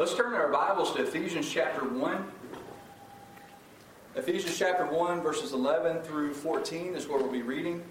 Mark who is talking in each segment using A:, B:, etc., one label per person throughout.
A: Let's turn our Bibles to Ephesians chapter 1. Ephesians chapter 1, verses 11 through 14 is where we'll be reading.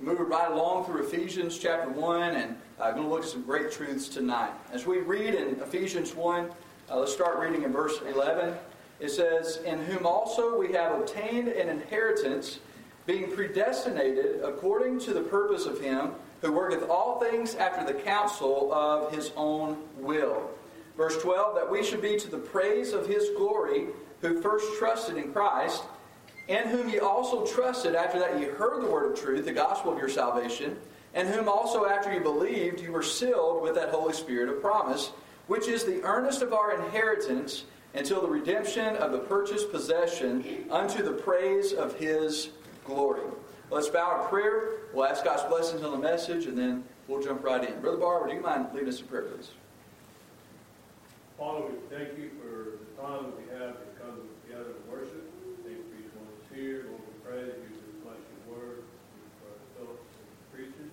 A: Moving right along through Ephesians chapter 1 and I'm going to look at some great truths tonight. As we read in Ephesians 1, uh, let's start reading in verse 11. It says, In whom also we have obtained an inheritance, being predestinated according to the purpose of Him who worketh all things after the counsel of His own will. Verse 12, that we should be to the praise of His glory, who first trusted in Christ, in whom ye also trusted after that ye heard the word of truth, the gospel of your salvation, and whom also after you believed you were sealed with that Holy Spirit of promise, which is the earnest of our inheritance until the redemption of the purchased possession unto the praise of his glory. Let's bow in prayer. We'll ask God's blessings on the message, and then we'll jump right in. Brother Barber, do you mind leading us in prayer, please?
B: Father, we thank you for the time that we have to come together and worship. Thank you for each one that's here. Lord, we pray that you bless your word for Phillips and preachers.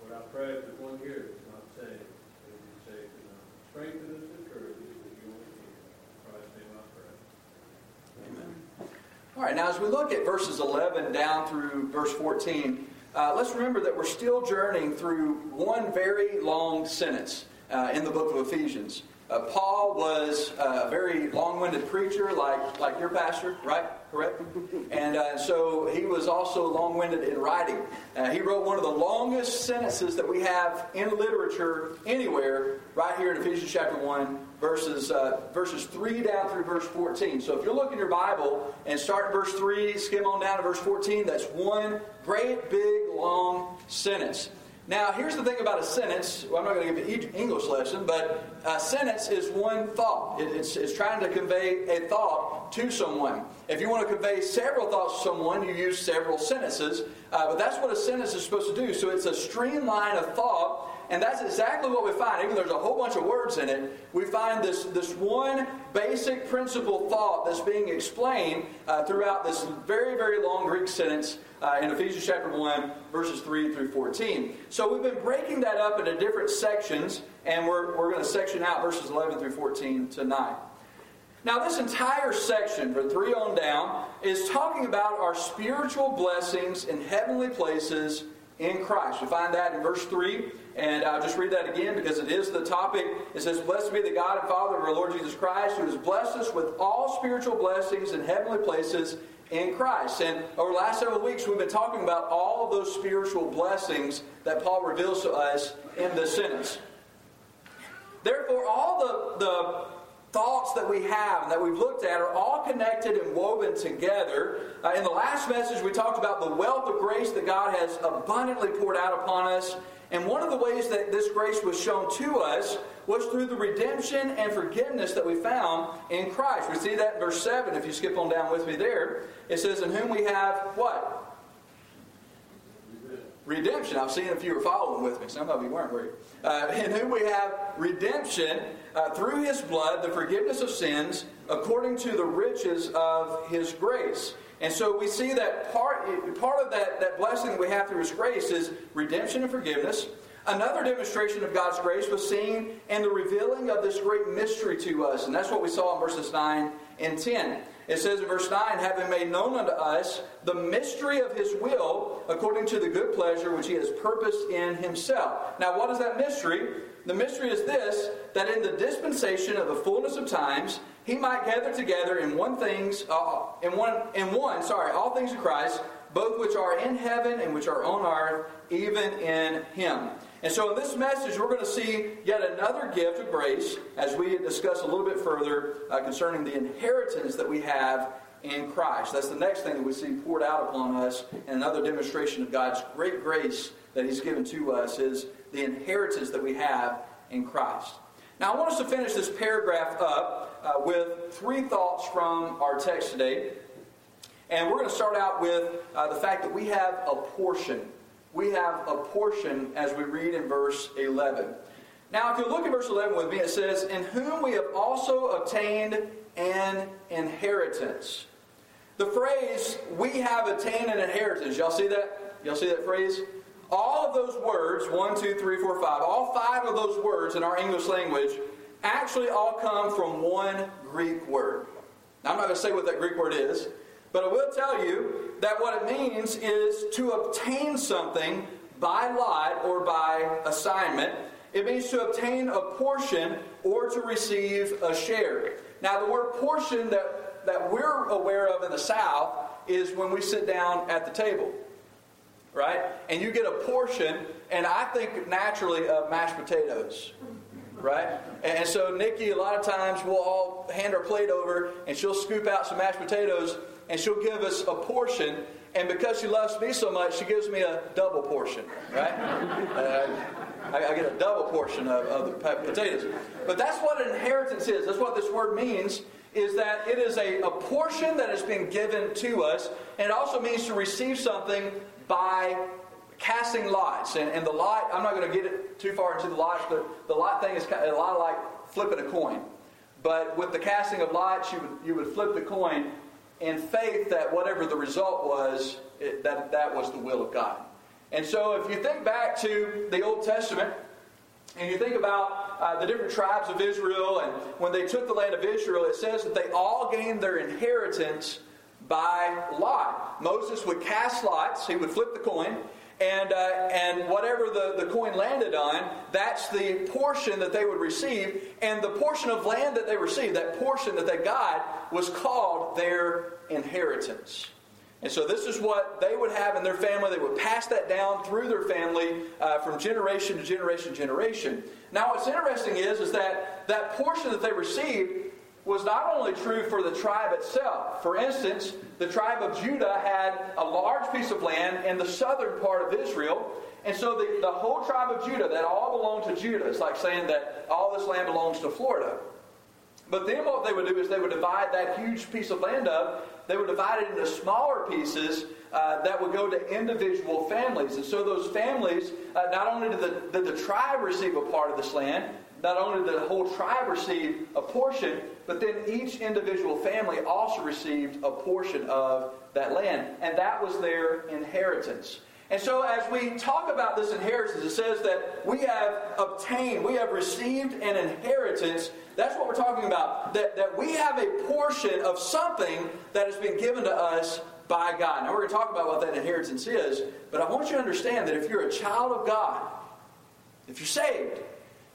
B: Lord, I pray if one here that's not saved, that you strengthen us and encourage us that you will hear. In Christ's name I pray.
A: Amen. All right, now as we look at verses 11 down through verse 14, uh, let's remember that we're still journeying through one very long sentence uh, in the book of Ephesians. Uh, Paul was a very long-winded preacher, like like your pastor, right? Correct. And uh, so he was also long-winded in writing. Uh, he wrote one of the longest sentences that we have in literature anywhere, right here in Ephesians chapter one, verses uh, verses three down through verse fourteen. So if you look in your Bible and start at verse three, skim on down to verse fourteen, that's one great big long sentence. Now, here's the thing about a sentence. Well, I'm not going to give an English lesson, but a sentence is one thought. It's, it's trying to convey a thought to someone. If you want to convey several thoughts to someone, you use several sentences. Uh, but that's what a sentence is supposed to do. So it's a streamline of thought and that's exactly what we find. Even though there's a whole bunch of words in it, we find this, this one basic principle thought that's being explained uh, throughout this very, very long Greek sentence uh, in Ephesians chapter 1, verses 3 through 14. So we've been breaking that up into different sections, and we're, we're going to section out verses 11 through 14 tonight. Now, this entire section, from 3 on down, is talking about our spiritual blessings in heavenly places in Christ. We find that in verse 3. And I'll just read that again because it is the topic. It says, Blessed be the God and Father of our Lord Jesus Christ, who has blessed us with all spiritual blessings in heavenly places in Christ. And over the last several weeks, we've been talking about all of those spiritual blessings that Paul reveals to us in this sentence. Therefore, all the, the thoughts that we have and that we've looked at are all connected and woven together. Uh, in the last message, we talked about the wealth of grace that God has abundantly poured out upon us and one of the ways that this grace was shown to us was through the redemption and forgiveness that we found in Christ. We see that in verse 7, if you skip on down with me there. It says, In whom we have what? Redemption. I've seen if you were following with me. Some of you weren't, were you? Uh, we have redemption uh, through his blood, the forgiveness of sins, according to the riches of his grace. And so we see that part, part of that, that blessing that we have through His grace is redemption and forgiveness. Another demonstration of God's grace was seen in the revealing of this great mystery to us. And that's what we saw in verses 9 and 10. It says in verse 9, having made known unto us the mystery of his will, according to the good pleasure which he has purposed in himself. Now, what is that mystery? The mystery is this that in the dispensation of the fullness of times, he might gather together in one things, uh, in one, in one, sorry, all things in Christ, both which are in heaven and which are on earth, even in him. And so in this message, we're going to see yet another gift of grace as we discuss a little bit further uh, concerning the inheritance that we have in Christ. That's the next thing that we see poured out upon us, and another demonstration of God's great grace that He's given to us is the inheritance that we have in Christ. Now, I want us to finish this paragraph up uh, with three thoughts from our text today. And we're going to start out with uh, the fact that we have a portion. We have a portion as we read in verse 11. Now, if you look at verse 11 with me, it says, In whom we have also obtained an inheritance. The phrase, we have attained an inheritance, y'all see that? Y'all see that phrase? All of those words, one, two, three, four, five, all five of those words in our English language actually all come from one Greek word. Now, I'm not going to say what that Greek word is, but I will tell you that what it means is to obtain something by lot or by assignment. It means to obtain a portion or to receive a share. Now, the word portion that, that we're aware of in the South is when we sit down at the table, right? And you get a portion, and I think naturally of mashed potatoes right? And so Nikki, a lot of times, we'll all hand our plate over, and she'll scoop out some mashed potatoes, and she'll give us a portion. And because she loves me so much, she gives me a double portion, right? Uh, I, I, get a double portion of, of the potatoes. But that's what an inheritance is. That's what this word means. Is that it is a, a portion that has been given to us, and it also means to receive something by casting lots. And, and the lot, I'm not going to get it too far into the lots, but the lot thing is kind of a lot like flipping a coin. But with the casting of lots, you would, you would flip the coin in faith that whatever the result was, it, that that was the will of God. And so if you think back to the Old Testament, and you think about uh, the different tribes of Israel, and when they took the land of Israel, it says that they all gained their inheritance by lot. Moses would cast lots, he would flip the coin, and, uh, and whatever the, the coin landed on, that's the portion that they would receive. And the portion of land that they received, that portion that they got, was called their inheritance. And so this is what they would have in their family. They would pass that down through their family uh, from generation to generation to generation. Now, what's interesting is, is that that portion that they received was not only true for the tribe itself. For instance, the tribe of Judah had a large piece of land in the southern part of Israel. And so the, the whole tribe of Judah, that all belonged to Judah. It's like saying that all this land belongs to Florida. But then what they would do is they would divide that huge piece of land up. They would divide it into smaller pieces uh, that would go to individual families. And so those families, uh, not only did the, did the tribe receive a part of this land, not only did the whole tribe receive a portion, but then each individual family also received a portion of that land. And that was their inheritance. And so, as we talk about this inheritance, it says that we have obtained, we have received an inheritance. That's what we're talking about. That, that we have a portion of something that has been given to us by God. Now, we're going to talk about what that inheritance is, but I want you to understand that if you're a child of God, if you're saved,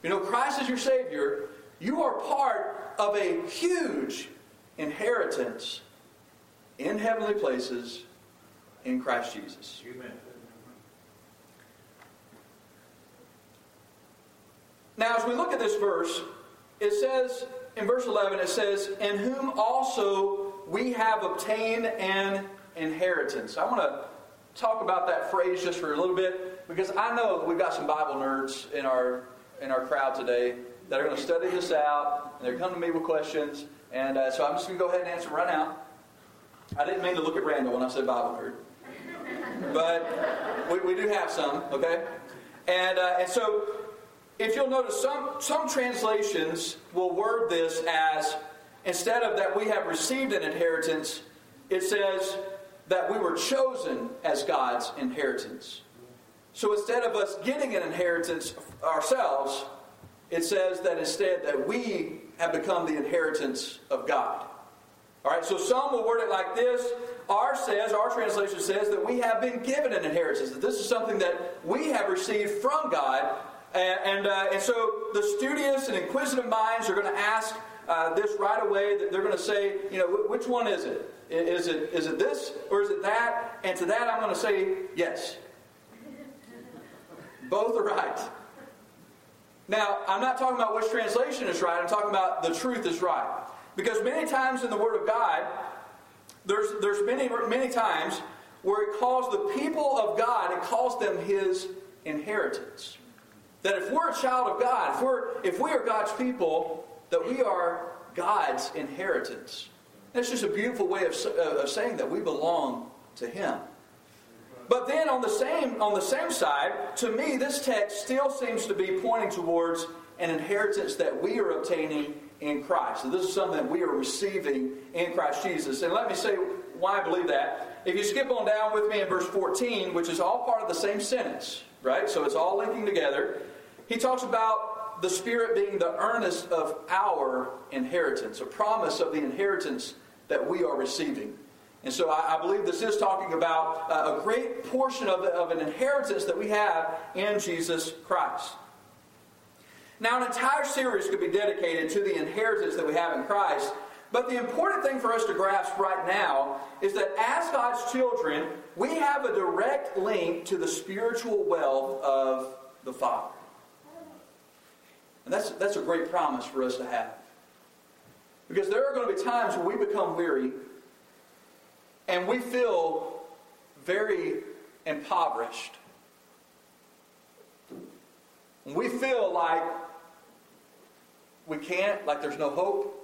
A: you know Christ is your Savior, you are part of a huge inheritance in heavenly places in Christ Jesus. Amen. Now, as we look at this verse, it says, in verse 11, it says, In whom also we have obtained an inheritance. I want to talk about that phrase just for a little bit because I know we've got some Bible nerds in our in our crowd today that are going to study this out, and they're coming to me with questions. And uh, so I'm just going to go ahead and answer right now. I didn't mean to look at Randall when I said Bible nerd, but we, we do have some, okay? And uh, and so if you'll notice, some some translations will word this as instead of that we have received an inheritance, it says that we were chosen as God's inheritance. So instead of us getting an inheritance ourselves, it says that instead that we have become the inheritance of God. All right, so some will word it like this. Our says, our translation says that we have been given an inheritance. That this is something that we have received from God. And, and, uh, and so the studious and inquisitive minds are going to ask uh, this right away. That They're going to say, you know, which one is it? Is it is it this or is it that? And to that I'm going to say yes. Both are right. Now, I'm not talking about which translation is right, I'm talking about the truth is right. Because many times in the Word of God, there's, there's many, many times where it calls the people of God, it calls them His inheritance. That if we're a child of God, if, we're, if we are God's people, that we are God's inheritance. That's just a beautiful way of, of saying that we belong to Him. But then on the same on the same side, to me, this text still seems to be pointing towards an inheritance that we are obtaining in Christ. So this is something that we are receiving in Christ Jesus. And let me say why I believe that. If you skip on down with me in verse 14, which is all part of the same sentence, right? So it's all linking together. He talks about the Spirit being the earnest of our inheritance, a promise of the inheritance that we are receiving. And so I, I believe this is talking about uh, a great portion of, of an inheritance that we have in Jesus Christ. Now, an entire series could be dedicated to the inheritance that we have in Christ. But the important thing for us to grasp right now is that as God's children, we have a direct link to the spiritual wealth of the Father. And that's, that's a great promise for us to have. Because there are going to be times when we become weary and we feel very impoverished. We feel like we can't, like there's no hope.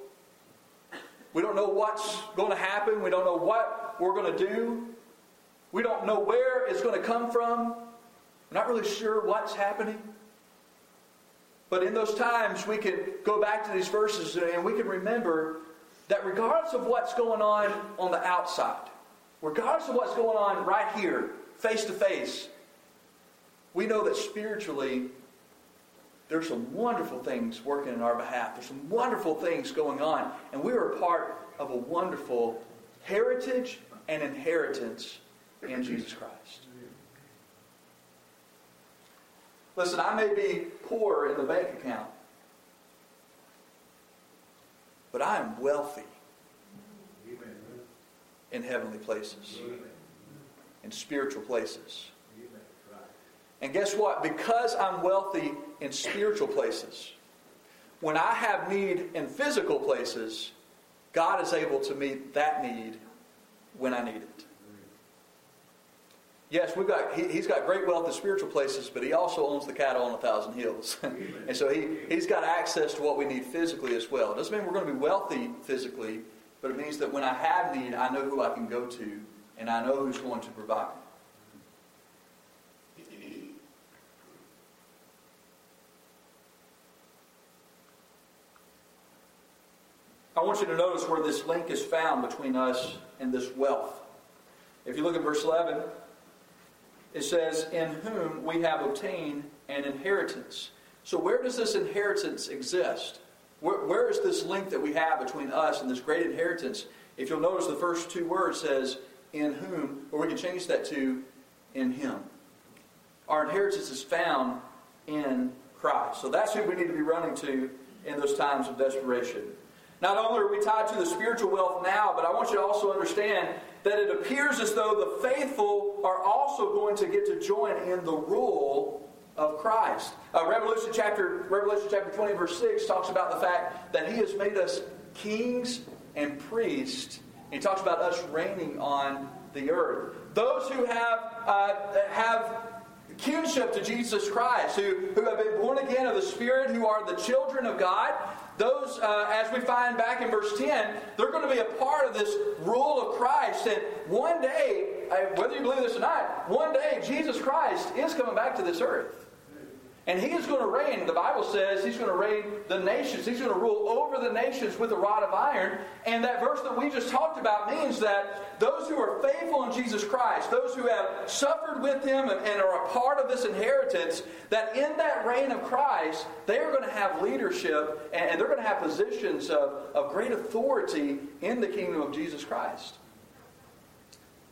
A: We don't know what's going to happen. We don't know what we're going to do. We don't know where it's going to come from. We're not really sure what's happening. But in those times, we can go back to these verses and we can remember that regardless of what's going on on the outside, regardless of what's going on right here, face to face, we know that spiritually there's some wonderful things working in our behalf. There's some wonderful things going on. And we are part of a wonderful heritage and inheritance in Jesus Christ. Listen, I may be poor in the bank account, but I am wealthy in heavenly places, in spiritual places. And guess what? Because I'm wealthy in spiritual places, when I have need in physical places, God is able to meet that need when I need it. Yes, we've got, he, has got great wealth in spiritual places, but he also owns the cattle on a thousand hills. and so he, he's got access to what we need physically as well. It doesn't mean we're going to be wealthy physically, but it means that when I have need, I know who I can go to, and I know who's going to provide. I want you to notice where this link is found between us and this wealth. If you look at verse 11, it says, In whom we have obtained an inheritance. So, where does this inheritance exist? where, where is this link that we have between us and this great inheritance? If you'll notice, the first two words says, In whom, or we can change that to, In Him. Our inheritance is found in Christ. So, that's who we need to be running to in those times of desperation. Not only are we tied to the spiritual wealth now, but I want you to also understand that it appears as though the faithful are also going to get to join in the rule of Christ. Uh, Revelation chapter Revelation chapter 20 verse 6 talks about the fact that he has made us kings and priests. He talks about us reigning on the earth. Those who have uh, have kinship to Jesus Christ, who, who have been born again of the Spirit, who are the children of God, those, uh, as we find back in verse 10, they're going to be a part of this rule of Christ. And one day, whether you believe this or not, one day Jesus Christ is coming back to this earth. And he is going to reign. The Bible says he's going to reign the nations. He's going to rule over the nations with a rod of iron. And that verse that we just talked about means that those who are faithful in Jesus Christ, those who have suffered with him and, are a part of this inheritance, that in that reign of Christ, they are going to have leadership and, and they're going to have positions of, of great authority in the kingdom of Jesus Christ.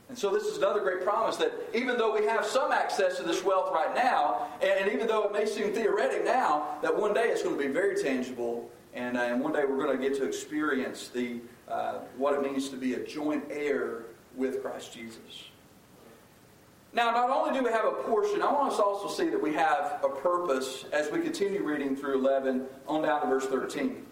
A: And so this is another great promise that even though we have some access to this wealth right now, and even though it may seem theoretic now, that one day it's going to be very tangible, and, uh, and one day we're going to get to experience the uh, what it means to be a joint heir with Christ Jesus. Now, not only do we have a portion, I want us to also see that we have a purpose as we continue reading through 11 on down to verse 13.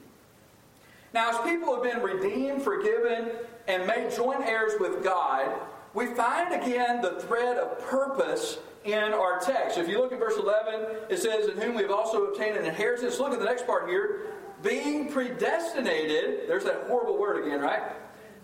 A: Now, as people have been redeemed, forgiven, and made joint heirs with God, we find again the thread of purpose in our text. If you look at verse 11, it says, In whom we've also obtained an inheritance. Look at the next part here. Being predestinated, there's that horrible word again, right?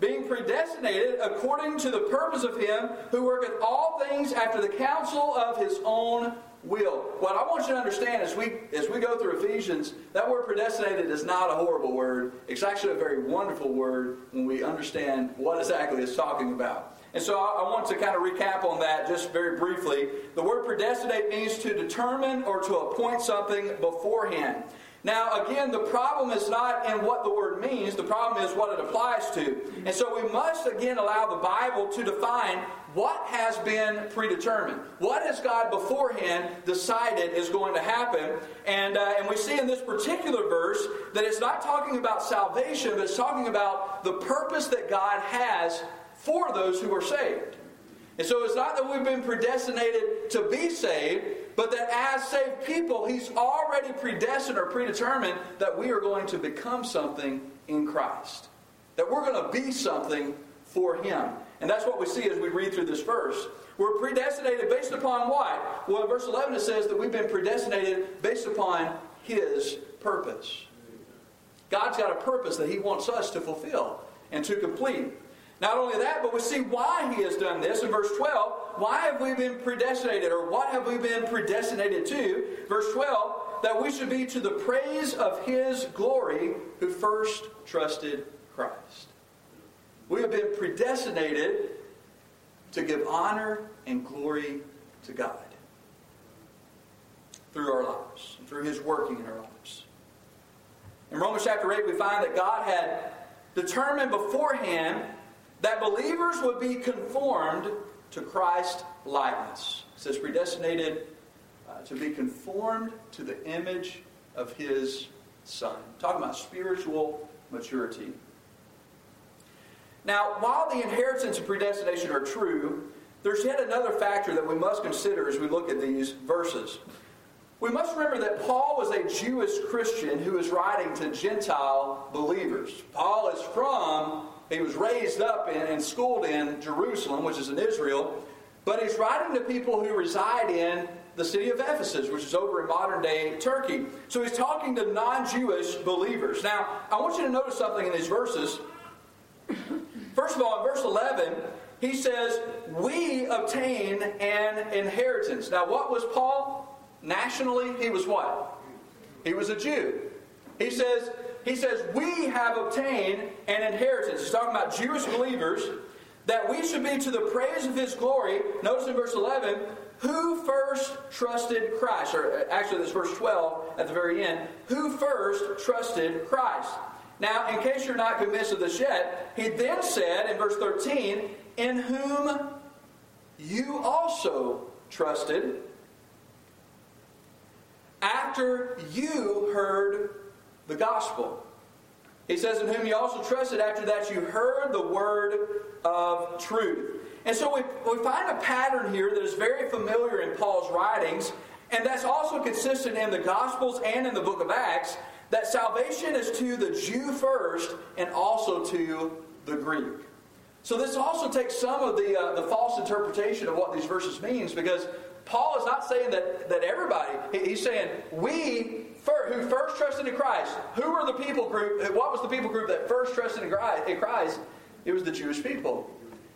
A: Being predestinated according to the purpose of Him who worketh all things after the counsel of His own will. What I want you to understand as we as we go through Ephesians, that word predestinated is not a horrible word. It's actually a very wonderful word when we understand what exactly it's talking about. And so I, I want to kind of recap on that just very briefly. The word predestinate means to determine or to appoint something beforehand. Now, again, the problem is not in what the word means, the problem is what it applies to. And so we must, again, allow the Bible to define what has been predetermined. What has God beforehand decided is going to happen? And, uh, and we see in this particular verse that it's not talking about salvation, but it's talking about the purpose that God has for those who are saved. And so it's not that we've been predestinated to be saved, but that as saved people, He's already predestined or predetermined that we are going to become something in Christ. That we're going to be something for Him. And that's what we see as we read through this verse. We're predestinated based upon what? Well, in verse 11 it says that we've been predestinated based upon His purpose. God's got a purpose that He wants us to fulfill and to complete. Not only that, but we see why he has done this in verse 12. Why have we been predestinated, or what have we been predestinated to? Verse 12, that we should be to the praise of his glory who first trusted Christ. We have been predestinated to give honor and glory to God through our lives, and through his working in our lives. In Romans chapter 8, we find that God had determined beforehand that believers would be conformed to Christ likeness. It says predestinated uh, to be conformed to the image of his son. talking about spiritual maturity. Now, while the inheritance and predestination are true, there's yet another factor that we must consider as we look at these verses. We must remember that Paul was a Jewish Christian who is writing to Gentile believers. Paul is from he was raised up in, and schooled in Jerusalem, which is in Israel, but he's writing to people who reside in the city of Ephesus, which is over in modern day Turkey. So he's talking to non Jewish believers. Now, I want you to notice something in these verses. First of all, in verse 11, he says, We obtain an inheritance. Now, what was Paul? Nationally, he was what? He was a Jew. He says, he says, We have obtained an inheritance. He's talking about Jewish believers that we should be to the praise of his glory. Notice in verse 11, who first trusted Christ? Or uh, actually, this verse 12 at the very end, who first trusted Christ? Now, in case you're not convinced of this yet, he then said in verse 13, in whom you also trusted after you heard the gospel. He says, In whom you also trusted after that you heard the word of truth. And so we, we find a pattern here that is very familiar in Paul's writings, and that's also consistent in the Gospels and in the book of Acts that salvation is to the Jew first and also to the Greek. So this also takes some of the, uh, the false interpretation of what these verses means because Paul is not saying that, that everybody, he's saying we who first trusted in Christ. Who were the people group? What was the people group that first trusted in Christ? It was the Jewish people.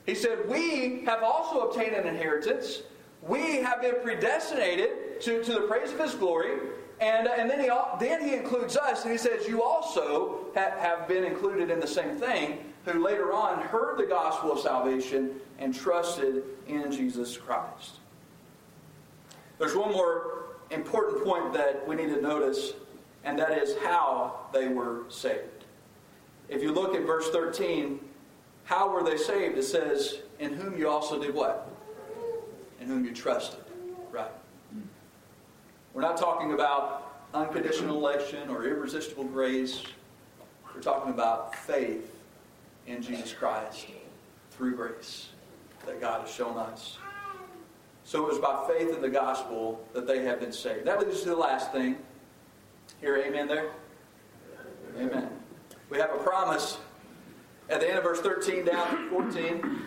A: He said, We have also obtained an inheritance. We have been predestinated to, to the praise of His glory. And, uh, and then, he, then he includes us, and he says, You also ha- have been included in the same thing, who later on heard the gospel of salvation and trusted in Jesus Christ. There's one more important point that we need to notice, and that is how they were saved. If you look at verse 13, how were they saved? It says, In whom you also did what? In whom you trusted. Right. We're not talking about unconditional election or irresistible grace. We're talking about faith in Jesus Christ through grace that God has shown us. So it was by faith in the gospel that they have been saved. That leads us to the last thing. Here, amen there? Amen. We have a promise at the end of verse 13 down to 14.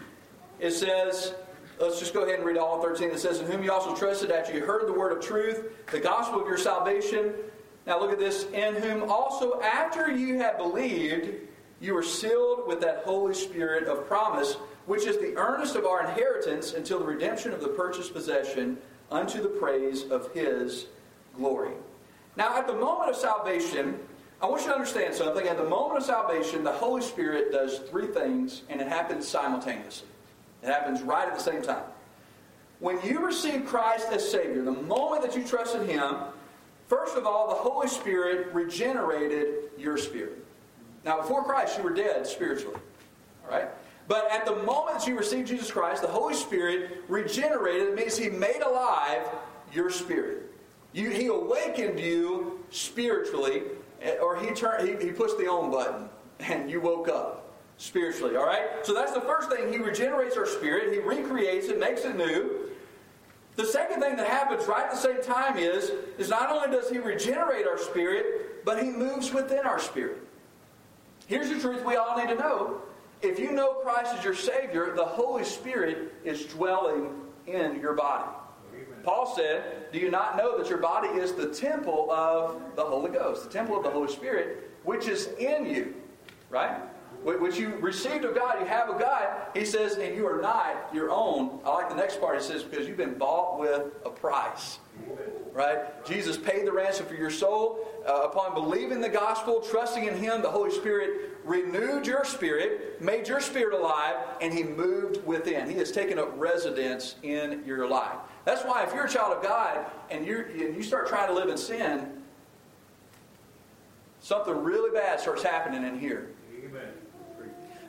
A: It says, let's just go ahead and read all of 13. It says, In whom you also trusted after you heard the word of truth, the gospel of your salvation. Now look at this. In whom also after you have believed, you were sealed with that Holy Spirit of promise, which is the earnest of our inheritance until the redemption of the purchased possession unto the praise of his glory. Now, at the moment of salvation, I want you to understand something. At the moment of salvation, the Holy Spirit does three things, and it happens simultaneously. It happens right at the same time. When you receive Christ as Savior, the moment that you trusted Him, first of all, the Holy Spirit regenerated your spirit. Now, before Christ, you were dead spiritually. All right? But at the moment you received Jesus Christ, the Holy Spirit regenerated. It means He made alive your spirit. You, he awakened you spiritually, eh, or He turned. He, he pushed the on button, and you woke up spiritually. All right. So that's the first thing. He regenerates our spirit. He recreates it, makes it new. The second thing that happens right at the same time is, is not only does he regenerate our spirit, but he moves within our spirit. Here's the truth we all need to know. If you know Christ as your Savior, the Holy Spirit is dwelling in your body. Paul said, Do you not know that your body is the temple of the Holy Ghost, the temple of the Holy Spirit, which is in you? Right? which you received of God, you have of God, he says, and you are not your own. I like the next part. He says, because you've been bought with a price. Right? Jesus paid the ransom for your soul. Uh, upon believing the gospel, trusting in Him, the Holy Spirit renewed your spirit, made your spirit alive, and He moved within. He has taken up residence in your life. That's why if you're a child of God and, you and you start trying to live in sin, something really bad starts happening in here. Amen.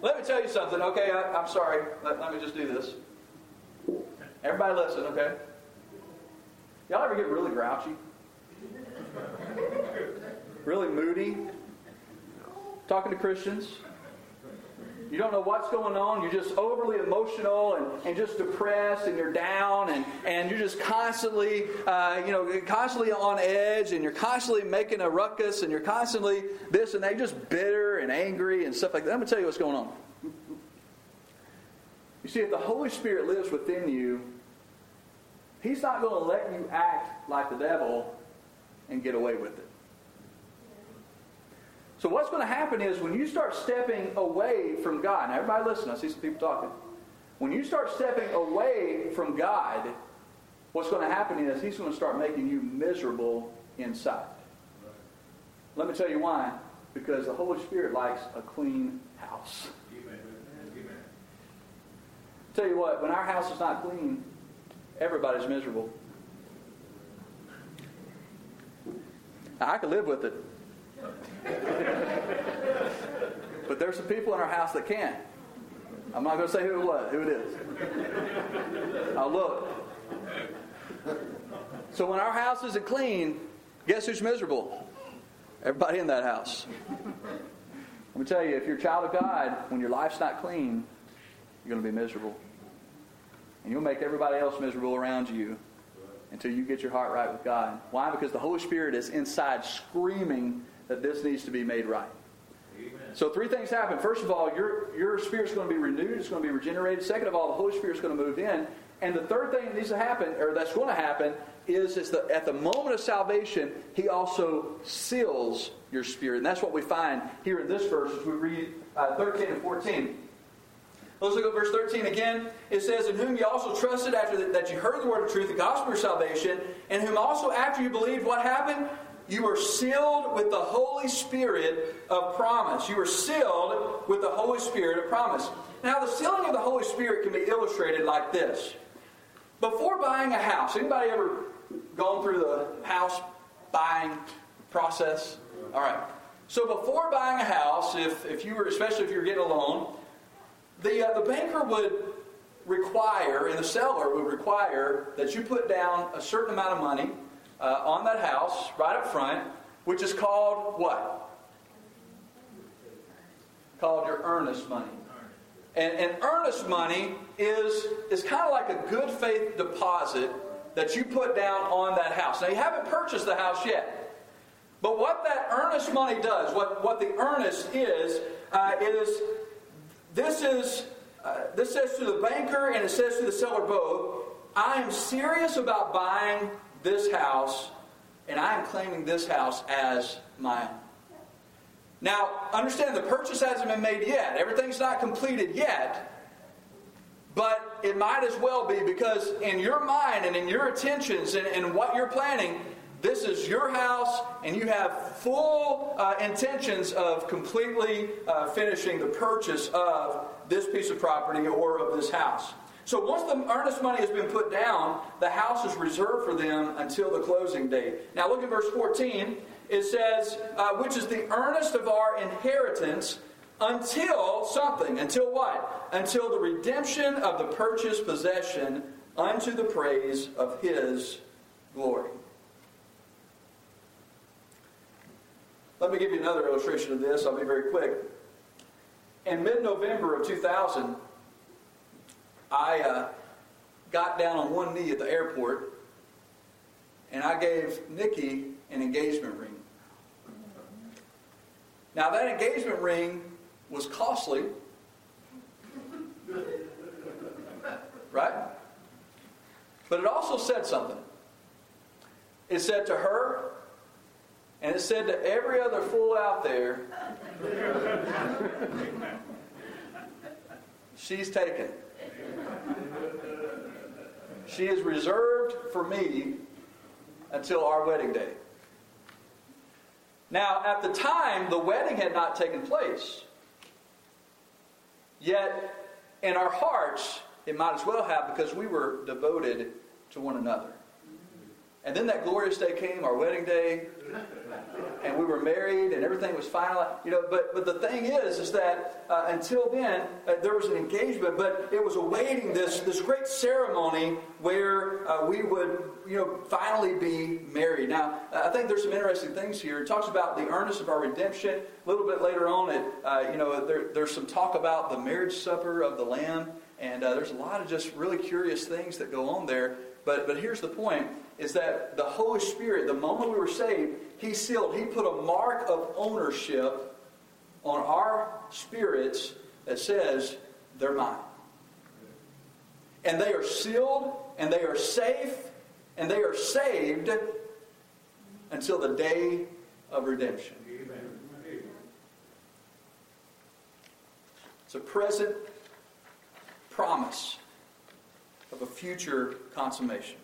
A: Let me tell you something, okay? I, am sorry. Let, let me just do this. Everybody listen, okay? Y'all ever get really grouchy? really moody? Talking to Christians? You don't know what's going on. You're just overly emotional and, and just depressed and you're down and, and you're just constantly, uh, you know, constantly on edge and you're constantly making a ruckus and you're constantly this and that. You're just bitter and angry and stuff like that. Let me tell you what's going on. You see, if the Holy Spirit lives within you, He's not going to let you act like the devil and get away with it. So what's going to happen is when you start stepping away from God, now everybody listen, I see some people talking. When you start stepping away from God, what's going to happen is He's going to start making you miserable inside. Let me tell you why. Because the Holy Spirit likes a clean house. Amen. Amen. Tell you what, when our house is not clean, everybody's miserable. I can live with it. but there's some people in our house that can't. I'm not going to say who it was, who it is. I'll look. So when our house isn't clean, guess who's miserable? Everybody in that house. Let me tell you, if you're a child of God, when your life's not clean, you're going to be miserable. And you'll make everybody else miserable around you until you get your heart right with God. Why? Because the Holy Spirit is inside screaming that this needs to be made right. Amen. So three things happen. First of all, your, your spirit's going to be renewed, it's going to be regenerated. Second of all, the Holy Spirit's going to move in. And the third thing that needs to happen, or that's going to happen, is, is that at the moment of salvation, he also seals your spirit. And that's what we find here in this verse as we read uh, 13 and 14. Let's look at verse 13 again. It says, In whom you also trusted after that you heard the word of truth, the gospel of salvation, and whom also after you believed, what happened? You are sealed with the Holy Spirit of promise. You are sealed with the Holy Spirit of promise. Now, the sealing of the Holy Spirit can be illustrated like this. Before buying a house, anybody ever gone through the house buying process? All right. So before buying a house, if, if you were, especially if you were getting a loan, the, uh, the banker would require, and the seller would require, that you put down a certain amount of money uh, on that house right up front, which is called what? Called your earnest money. And, and earnest money is, is kind of like a good faith deposit that you put down on that house. Now, you haven't purchased the house yet. But what that earnest money does, what, what the earnest is, uh, is this is uh, this says to the banker and it says to the seller both, I am serious about buying this house and I am claiming this house as own. Now, understand the purchase hasn't been made yet. Everything's not completed yet. but it might as well be because in your mind and in your attentions and, and what you're planning, this is your house and you have full uh, intentions of completely uh, finishing the purchase of this piece of property or of this house. So once the earnest money has been put down, the house is reserved for them until the closing date. Now look at verse 14. It says, uh, which is the earnest of our inheritance until something. Until what? Until the redemption of the purchased possession unto the praise of his glory. Let me give you another illustration of this. I'll be very quick. In mid November of 2000, I uh, got down on one knee at the airport and I gave Nikki an engagement ring. Now, that engagement ring was costly, right? But it also said something. It said to her, and it said to every other fool out there, she's taken. She is reserved for me until our wedding day. Now, at the time, the wedding had not taken place. Yet, in our hearts, it might as well have because we were devoted to one another. And then that glorious day came, our wedding day, and we were married, and everything was final. You know, but but the thing is, is that uh, until then uh, there was an engagement, but it was awaiting this this great ceremony where uh, we would you know finally be married. Now I think there's some interesting things here. It talks about the earnest of our redemption. A little bit later on, it uh, you know there, there's some talk about the marriage supper of the Lamb, and uh, there's a lot of just really curious things that go on there. But but here's the point is that the Holy Spirit, the moment we were saved, He sealed, He put a mark of ownership on our spirits that says, they're mine. And they are sealed, and they are safe, and they are saved until the day of redemption. It's a present promise of a future consummation.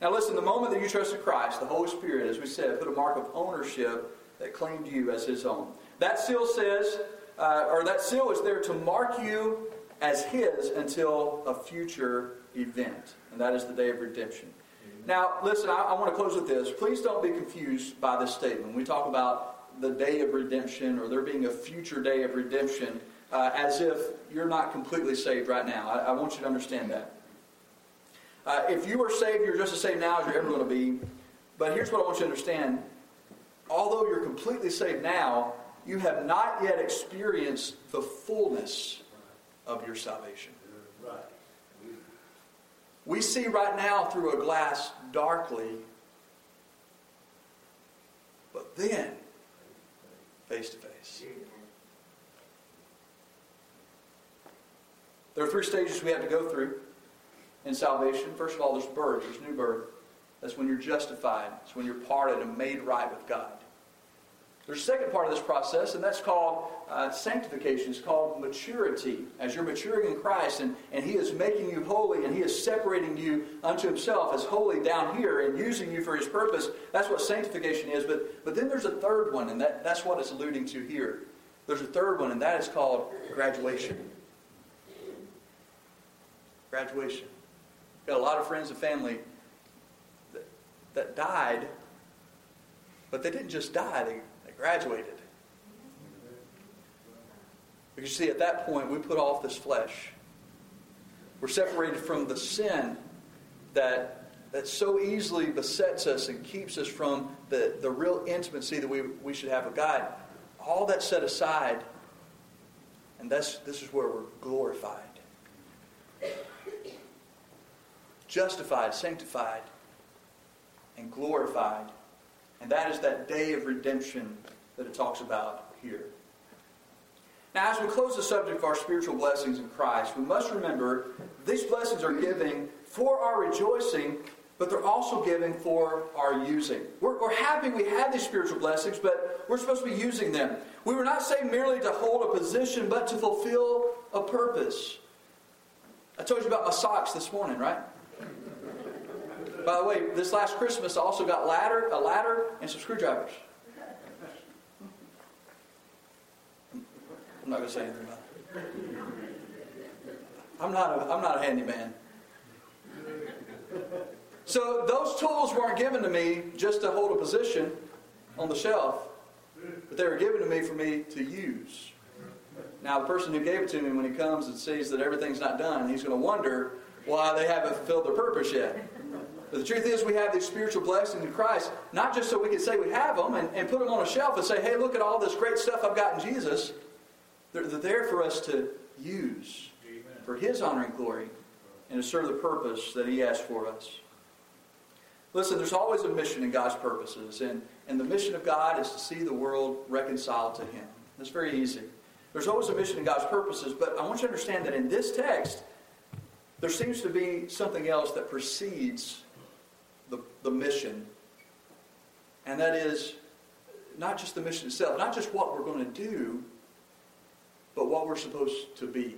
A: Now, listen, the moment that you trusted Christ, the Holy Spirit, as we said, put a mark of ownership that claimed you as His own. That seal says, uh, or that seal is there to mark you as His until a future event, and that is the day of redemption. Now, listen, I, I want to close with this. Please don't be confused by this statement. We talk about the day of redemption or there being a future day of redemption, uh, as if you're not completely saved right now. I, I want you to understand that. Uh, if you are saved, you're just as saved now as you're ever going to be. But here's what I want you to understand. Although you're completely saved now, you have not yet experienced the fullness of your salvation. We see right now through a glass darkly, but then face to face. There are three stages we have to go through in salvation. First of all, there's birth, there's new birth. That's when you're justified, it's when you're parted and made right with God. There's a second part of this process, and that's called uh, sanctification. It's called maturity. As you're maturing in Christ, and, and He is making you holy, and He is separating you unto Himself as holy down here and using you for His purpose. That's what sanctification is. But, but then there's a third one, and that, that's what it's alluding to here. There's a third one, and that is called graduation. Graduation. Got a lot of friends and family that, that died, but they didn't just die, they, they graduated. Because you see, at that point, we put off this flesh. We're separated from the sin that, that so easily besets us and keeps us from the, the real intimacy that we, we should have with God. All that set aside, and that's, this is where we're glorified justified, sanctified, and glorified. And that is that day of redemption that it talks about here. Now, as we close the subject of our spiritual blessings in Christ, we must remember these blessings are given for our rejoicing, but they're also given for our using. We're, we're happy we have these spiritual blessings, but we're supposed to be using them. We were not saved merely to hold a position, but to fulfill a purpose. I told you about my socks this morning, right? By the way, this last Christmas I also got ladder, a ladder, and some screwdrivers. I'm not going to say anything about it. I'm not a, I'm not a handyman. So those tools weren't given to me just to hold a position on the shelf, but they were given to me for me to use. Now, the person who gave it to me, when he comes and sees that everything's not done, he's going to wonder why they haven't fulfilled their purpose yet. But the truth is, we have these spiritual blessings in Christ, not just so we can say we have them and, and put them on a shelf and say, hey, look at all this great stuff I've got in Jesus. They're, they're there for us to use
B: Amen.
A: for His honor and glory and to serve the purpose that He has for us. Listen, there's always a mission in God's purposes, and, and the mission of God is to see the world reconciled to Him. That's very easy. There's always a mission in God's purposes, but I want you to understand that in this text, there seems to be something else that precedes the, the mission, and that is not just the mission itself, not just what we're going to do, but what we're supposed to be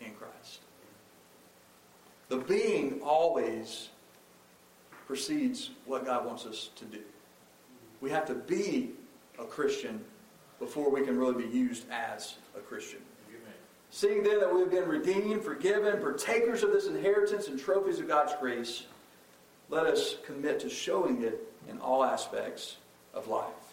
A: in Christ. The being always precedes what God wants us to do. We have to be a Christian before we can really be used as a Christian.
B: Amen.
A: Seeing then that we have been redeemed, forgiven, partakers of this inheritance and trophies of God's grace, let us commit to showing it in all aspects of life.